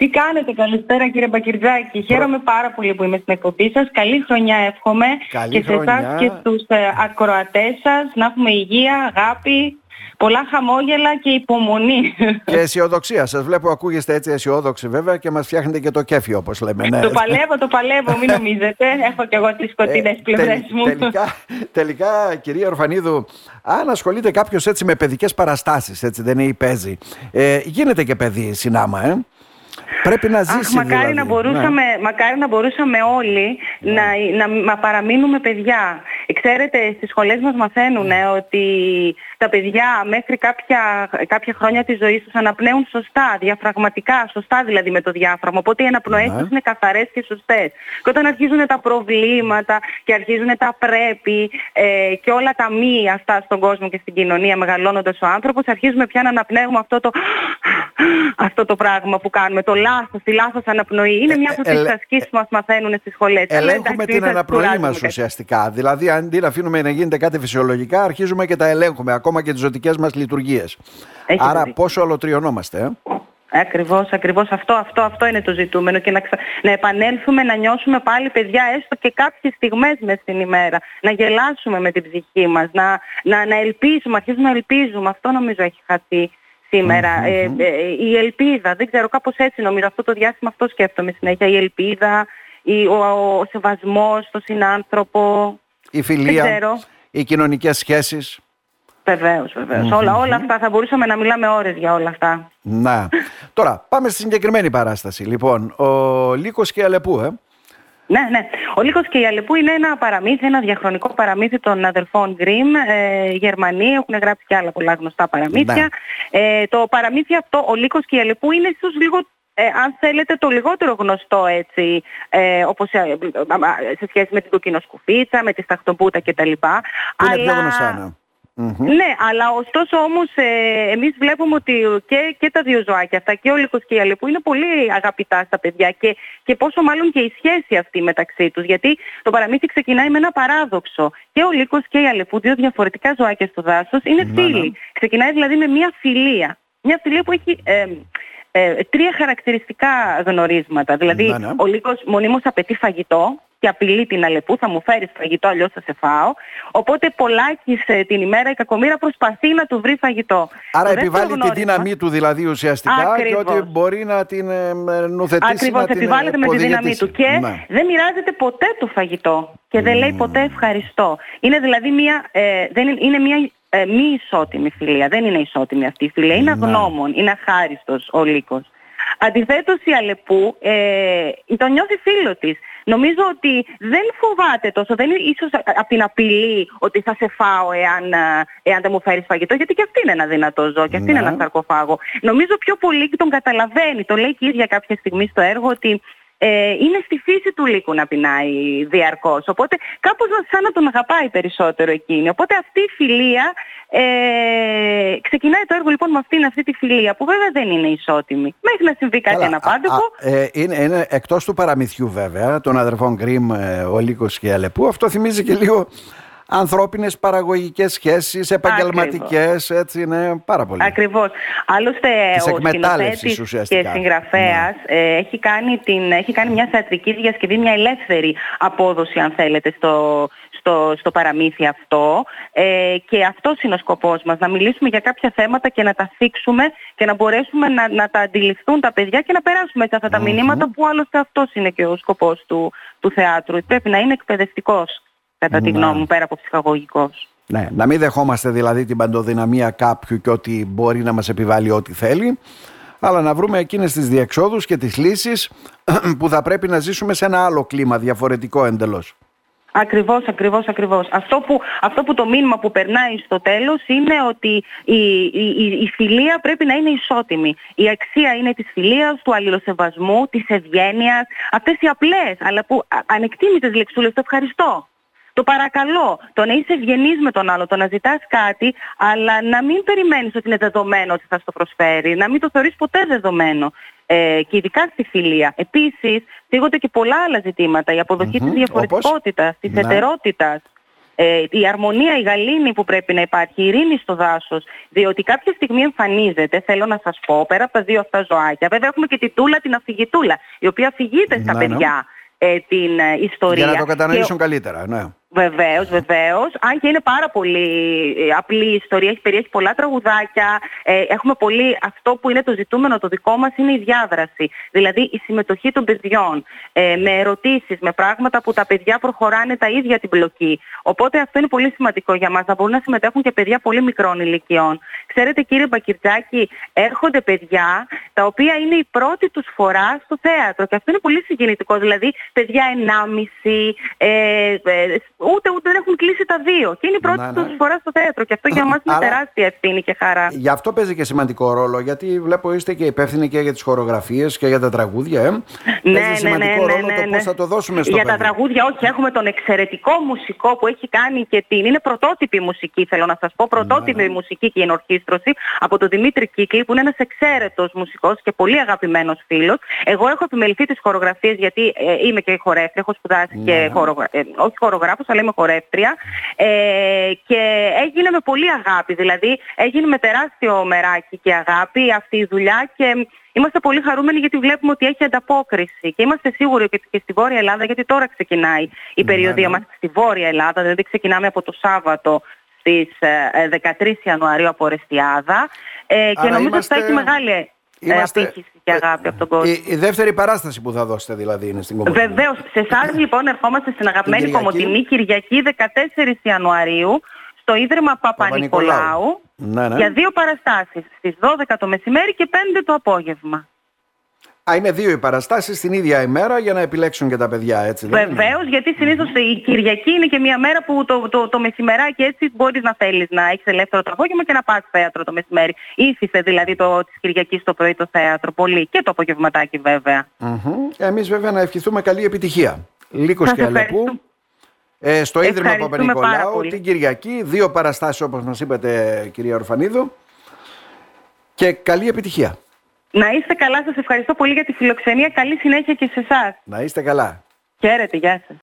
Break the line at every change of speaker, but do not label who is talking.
Τι κάνετε, καλησπέρα κύριε Μπακυρτζάκη. Χαίρομαι πάρα πολύ που είμαι στην εκπομπή σας. Καλή χρονιά εύχομαι
Καλή
και σε
χρονιά.
εσάς και στους ε, ακροατές σας. Να έχουμε υγεία, αγάπη, πολλά χαμόγελα και υπομονή.
Και αισιοδοξία. Σας βλέπω, ακούγεστε έτσι αισιόδοξοι βέβαια και μας φτιάχνετε και το κέφι όπως λέμε. Ναι.
το παλεύω, το παλεύω, μην νομίζετε. Έχω και εγώ τις σκοτεινές
Ε,
πλευρές
τελ-
μου.
Τελικά, τελικά, κυρία Ορφανίδου, αν ασχολείται κάποιος έτσι με παιδικές παραστάσεις, έτσι δεν είναι ή παίζει, ε, γίνεται και παιδί συνάμα, ε. Πρέπει να ζήσει.
Αχ, μακάρι,
δηλαδή.
να μπορούσαμε, μακάρι να μπορούσαμε όλοι να, να, να παραμείνουμε παιδιά. Ξέρετε, στις σχολές μας μαθαίνουν
Ναι.
ότι τα παιδιά μέχρι κάποια, κάποια χρόνια της ζωής τους αναπνέουν σωστά, διαφραγματικά, σωστά δηλαδή με το διάφραγμα. Οπότε οι αναπνοές
Ναι.
τους είναι καθαρές και σωστές. Και όταν αρχίζουν τα προβλήματα και αρχίζουν τα πρέπει ε, και όλα τα μη αυτά στον κόσμο και στην κοινωνία μεγαλώνοντας ο άνθρωπος, αρχίζουμε πια να αναπνέουμε αυτό το, αυτό το πράγμα που κάνουμε, το λάθος, τη λάθος αναπνοή. Είναι μια από
ε,
τις
ε,
ασκήσεις που μας μαθαίνουν στις σχολές. Αλλά
Ελέγχουμε
εντάξει,
την
μην σας
αναπνοή
κουράζουμε
μας
κάτι.
ουσιαστικά. Δηλαδή, αντί να αφήνουμε να γίνεται κάτι φυσιολογικά, αρχίζουμε και τα ελέγχουμε, ακόμα και τις ζωτικές μας λειτουργίες.
Έχει
Άρα,
δίκιο.
πόσο ολοτριωνόμαστε, ε;
Ακριβώς, ακριβώς. Αυτό, αυτό, αυτό είναι το ζητούμενο και να, ξα... να επανέλθουμε να νιώσουμε πάλι παιδιά έστω και κάποιες στιγμές μες στην ημέρα. Να γελάσουμε με την ψυχή μας, να, να, να ελπίζουμε, αρχίζουμε να ελπίζουμε. Αυτό νομίζω έχει χαθεί σήμερα. Ε, ε, η ελπίδα, δεν ξέρω, κάπως έτσι νομίζω. Αυτό το διάστημα αυτό σκέφτομαι συνέχεια. Η ελπίδα, η, ο, ο, ο σεβασμός στον συνάνθρωπο.
Η φιλία,
ξέρω.
οι κοινωνικές σχέσεις.
Βεβαίως, βεβαίως. Όλα, όλα αυτά θα μπορούσαμε να μιλάμε ώρες για όλα αυτά.
Να. Τώρα, πάμε στη συγκεκριμένη παράσταση. Λοιπόν, ο Λύκος και η Αλεπού, ε.
Ναι, ναι. Ο Λύκος και η Αλεπού είναι ένα παραμύθι, ένα διαχρονικό παραμύθι των αδελφών Γκριμ, ε, Γερμανοί, έχουν γράψει και άλλα πολλά γνωστά παραμύθια.
Ναι.
Ε, το παραμύθι αυτό, ο Λύκος και η Αλεπού, είναι ίσως λίγο, ε, αν θέλετε, το λιγότερο γνωστό έτσι, ε, όπως ε, σε σχέση με την κοκκινοσκουφίτσα, με τη σταχτοπούτα κτλ.
Που είναι πιο γνωστά, ναι. Μμμ.
Ναι, αλλά ωστόσο όμως ε, εμείς βλέπουμε ότι και, και τα δύο ζωάκια αυτά, και ο Λύκος και η Αλεπού είναι πολύ αγαπητά στα παιδιά και, και πόσο μάλλον και η σχέση αυτή μεταξύ τους. Γιατί το παραμύθι ξεκινάει με ένα παράδοξο. Και ο Λύκος και η Αλεπού, δύο διαφορετικά ζωάκια στο δάσος, είναι
Ναι,
φίλοι.
ναι.
Ξεκινάει δηλαδή με μια φιλία. Μια φιλία που έχει ε, ε, τρία χαρακτηριστικά γνωρίσματα. Δηλαδή
Ναι, ναι.
ο Λύκος μονίμως απαιτεί φαγητό και απειλεί την Αλεπού, θα μου φέρεις φαγητό αλλιώς θα σε φάω. Οπότε πολλάκις ε, την ημέρα η κακομήρα προσπαθεί να του βρει φαγητό.
Άρα
Το δεύτερο
επιβάλλει τη
γνώρισμα-
δύναμή του δηλαδή ουσιαστικά
Ακριβώς.
και ότι μπορεί να την ε, ε, νουθετήσει
Ακριβώς,
να την
επιβάλλεται με τη δύναμή
οδηγητήσει.
του και
Ναι.
δεν μοιράζεται ποτέ το φαγητό και δεν λέει ποτέ ευχαριστώ. Είναι δηλαδή μια, ε, δεν είναι, είναι μια ε, μη ισότιμη φιλία. Δεν είναι ισότιμη αυτή η φιλία. Είναι
Ναι.
αγνώμων, είναι αχάριστος ο Λύκος. Αντιθέτως η Αλεπού ε, το νιώθει φίλο της. Νομίζω ότι δεν φοβάται τόσο, δεν είναι ίσως από την απειλή ότι θα σε φάω εάν, α, εάν δεν μου φέρεις φαγητό, γιατί και αυτή είναι ένα δυνατό ζώο και αυτή είναι
Ναι.
ένα σαρκοφάγο. Νομίζω πιο πολύ και τον καταλαβαίνει, το λέει και η ίδια κάποια στιγμή στο έργο ότι ε, είναι στη φύση του λύκου να πεινάει διαρκώς. Οπότε κάπως σαν να τον αγαπάει περισσότερο εκείνη. Οπότε αυτή η φιλία, ε, ξεκινάει το έργο λοιπόν με αυτήν αυτή τη φιλία που βέβαια δεν είναι ισότιμη. Μέχρι να συμβεί κάτι
Καλά,
αναπάντεχο.
α, α, ε, είναι, είναι εκτός του παραμυθιού βέβαια των αδερφών Γκριμ, ε, ο Λύκος και η Αλεπού. Αυτό θυμίζει και λίγο ανθρώπινες παραγωγικές σχέσεις, επαγγελματικές, έτσι είναι πάρα πολύ.
Ακριβώς. Άλλωστε
Της
ο
εκμετάλλευσης
σκηνοθέτης
ουσιαστικά. Ναι.
και συγγραφέας ε, έχει, κάνει την, έχει κάνει μια θεατρική διασκευή, μια ελεύθερη απόδοση αν θέλετε στο, στο, στο παραμύθι αυτό ε, και αυτός είναι ο σκοπός μας, να μιλήσουμε για κάποια θέματα και να τα θίξουμε και να μπορέσουμε να, να τα αντιληφθούν τα παιδιά και να περάσουμε έτσι αυτά τα μηνύματα που άλλωστε αυτός είναι και ο σκοπός του, του θεάτρου. Πρέπει να είναι εκπαιδευτικός κατά τη
Ναι.
γνώμη μου, πέρα από ψυχαγωγικός.
Ναι, να μην δεχόμαστε δηλαδή την παντοδυναμία κάποιου και ότι μπορεί να μας επιβάλλει ό,τι θέλει, αλλά να βρούμε εκείνες τις διεξόδους και τις λύσεις που θα πρέπει να ζήσουμε σε ένα άλλο κλίμα διαφορετικό εντελώς.
Ακριβώς, ακριβώς, ακριβώς. Αυτό που, αυτό που το μήνυμα που περνάει στο τέλος είναι ότι η, η, η, η φιλία πρέπει να είναι ισότιμη. Η αξία είναι της φιλίας, του αλληλοσεβασμού, της ευγένειας. Αυτές οι απλές, αλλά που α- ανεκτήμητες λεξούλες, το ευχαριστώ. Το παρακαλώ, το να είσαι ευγενής με τον άλλο, το να ζητάς κάτι, αλλά να μην περιμένεις ότι είναι δεδομένο ότι θα σου το προσφέρει, να μην το θεωρείς ποτέ δεδομένο. Ε, και ειδικά στη φιλία. Επίσης, θίγονται και πολλά άλλα ζητήματα. Η αποδοχή
Μμμ,
της διαφορετικότητας, της
Ναι.
ετερότητας. ε, η αρμονία, η γαλήνη που πρέπει να υπάρχει, η ειρήνη στο δάσος. Διότι κάποια στιγμή εμφανίζεται, θέλω να σας πω, πέρα από τα δύο αυτά ζωάκια. Βέβαια έχουμε και τη τούλα, την αφηγητούλα, η οποία αφηγείται στα
Ναι, ναι.
παιδιά ε, την ε, ιστορία.
Για να το κατανοήσουν
Και-
καλύτερα. Ναι.
Βεβαίως, βεβαίως. Αν και είναι πάρα πολύ ε, απλή η ιστορία, έχει περιέχει πολλά τραγουδάκια. Ε, έχουμε πολύ, αυτό που είναι το ζητούμενο το δικό μας είναι η διάδραση. Δηλαδή η συμμετοχή των παιδιών ε, με ερωτήσεις, με πράγματα που τα παιδιά προχωράνε τα ίδια την πλοκή. Οπότε αυτό είναι πολύ σημαντικό για μας, να μπορούν να συμμετέχουν και παιδιά πολύ μικρών ηλικιών. Ξέρετε κύριε Μπακυρτζάκη, έρχονται παιδιά τα οποία είναι η πρώτη τους φορά στο θέατρο και αυτό είναι πολύ συγκινητικό. Δηλαδή παιδιά 1,5, ε, ε, ούτε, ούτε δεν έχουν κλείσει τα δύο και είναι η πρώτη
Ναι, ναι.
τους φορά στο θέατρο και αυτό για μας είναι
Αλλά-
τεράστια ευθύνη και χαρά.
Γι' αυτό παίζει και σημαντικό ρόλο, γιατί βλέπω είστε και υπεύθυνοι και για τις χορογραφίες και για τα τραγούδια. Ε. παίζει σημαντικό ρόλο το πώς θα το δώσουμε στο
Ναι, Για τα
παιδί.
τραγούδια, όχι, έχουμε τον εξαιρετικό μουσικό που έχει κάνει και την. Είναι πρωτότυπη μουσική, θέλω να σας πω. Πρωτότυπη
Ναι,
μουσική και η ενορχήστρωση από τον Δημήτρη Κύκλη, που είναι ένας εξαίρετος μουσικός και πολύ αγαπημένος φίλος. Εγώ έχω επιμεληθεί τις χορογραφίες γιατί ε, είμαι και χορεύτρια, έχω σπουδάσει
Ναι.
και χορογρα... ε, όχι χορογράφος, αλλά είμαι χορεύτρια. Ε, και έγινε με πολύ αγάπη, δηλαδή έγινε με τεράστιο μεράκι και αγάπη αυτή η δουλειά και Είμαστε πολύ χαρούμενοι γιατί βλέπουμε ότι έχει ανταπόκριση και είμαστε σίγουροι ότι και στη Βόρεια Ελλάδα, γιατί τώρα ξεκινάει η περιοδία
ναι.
μας στη Βόρεια Ελλάδα, δηλαδή ξεκινάμε από το Σάββατο στις ε, ε, 13 Ιανουαρίου από Ρεστιάδα ε, και
Άρα
νομίζω ότι
είμαστε-
θα έχει μεγάλη ε,
είμαστε-
απήχηση και αγάπη από τον κόσμο.
Η, η δεύτερη παράσταση που θα δώσετε δηλαδή είναι στην Κομωτινή.
Βεβαίως, σε εσάς λοιπόν ερχόμαστε στην αγαπημένη
Κυριακή.
Κομωτινή Κυριακή 14 Ιανουαρίου στο Ίδρυμα Παπα-Νικολάου
Παπα-Νικολάου. Ναι, ναι.
για δύο παραστάσεις, στις 12 το μεσημέρι και 5 το απόγευμα.
Α, είναι δύο οι παραστάσεις την ίδια ημέρα για να επιλέξουν και τα παιδιά, έτσι δεν είναι;
Βεβαίως, γιατί συνήθως η Κυριακή είναι και μια μέρα που το, το, το μεσημεράκι έτσι μπορείς να θέλεις να έχεις ελεύθερο το απόγευμα και να πας θέατρο το μεσημέρι. Ήθισε δηλαδή το της Κυριακής το πρωί το θέατρο πολύ και το απογευματάκι βέβαια.
Μμμ. Εμείς βέβαια να ευχηθούμε καλή επιτυχία. Λύκος
Σας
και Αλεπού.
ευχαριστούμε.
Ε, στο Ίδρυμα
Ευχαριστούμε πάρα
Παπα-Νικολάου
πολύ.
την Κυριακή. Δύο παραστάσεις όπως μας είπατε κυρία Ορφανίδου. Και καλή επιτυχία.
Να είστε καλά, σας ευχαριστώ πολύ για τη φιλοξενία. Καλή συνέχεια και σε εσάς.
Να είστε καλά.
Χαίρετε, γεια σας.